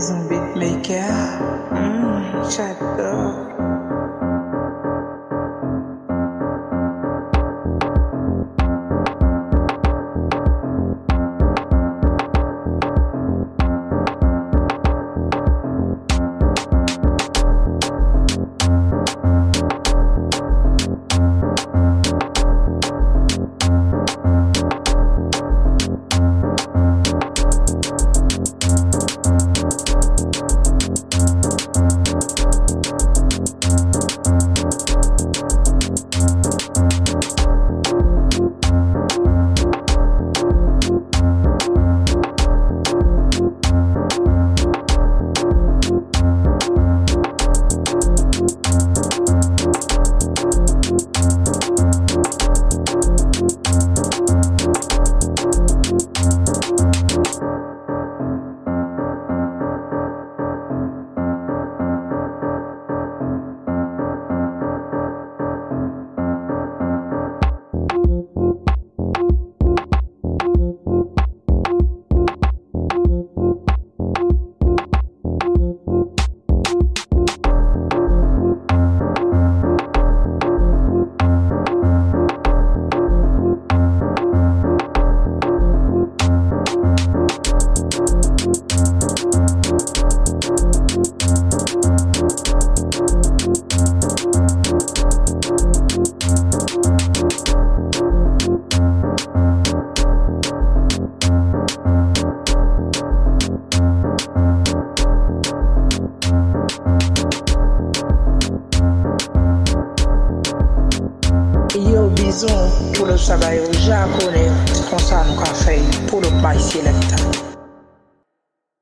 Amazon beatmaker. Mm, shut up. Yo, bisous pour le travail au japonais. Ça nous avons fait pour le bail là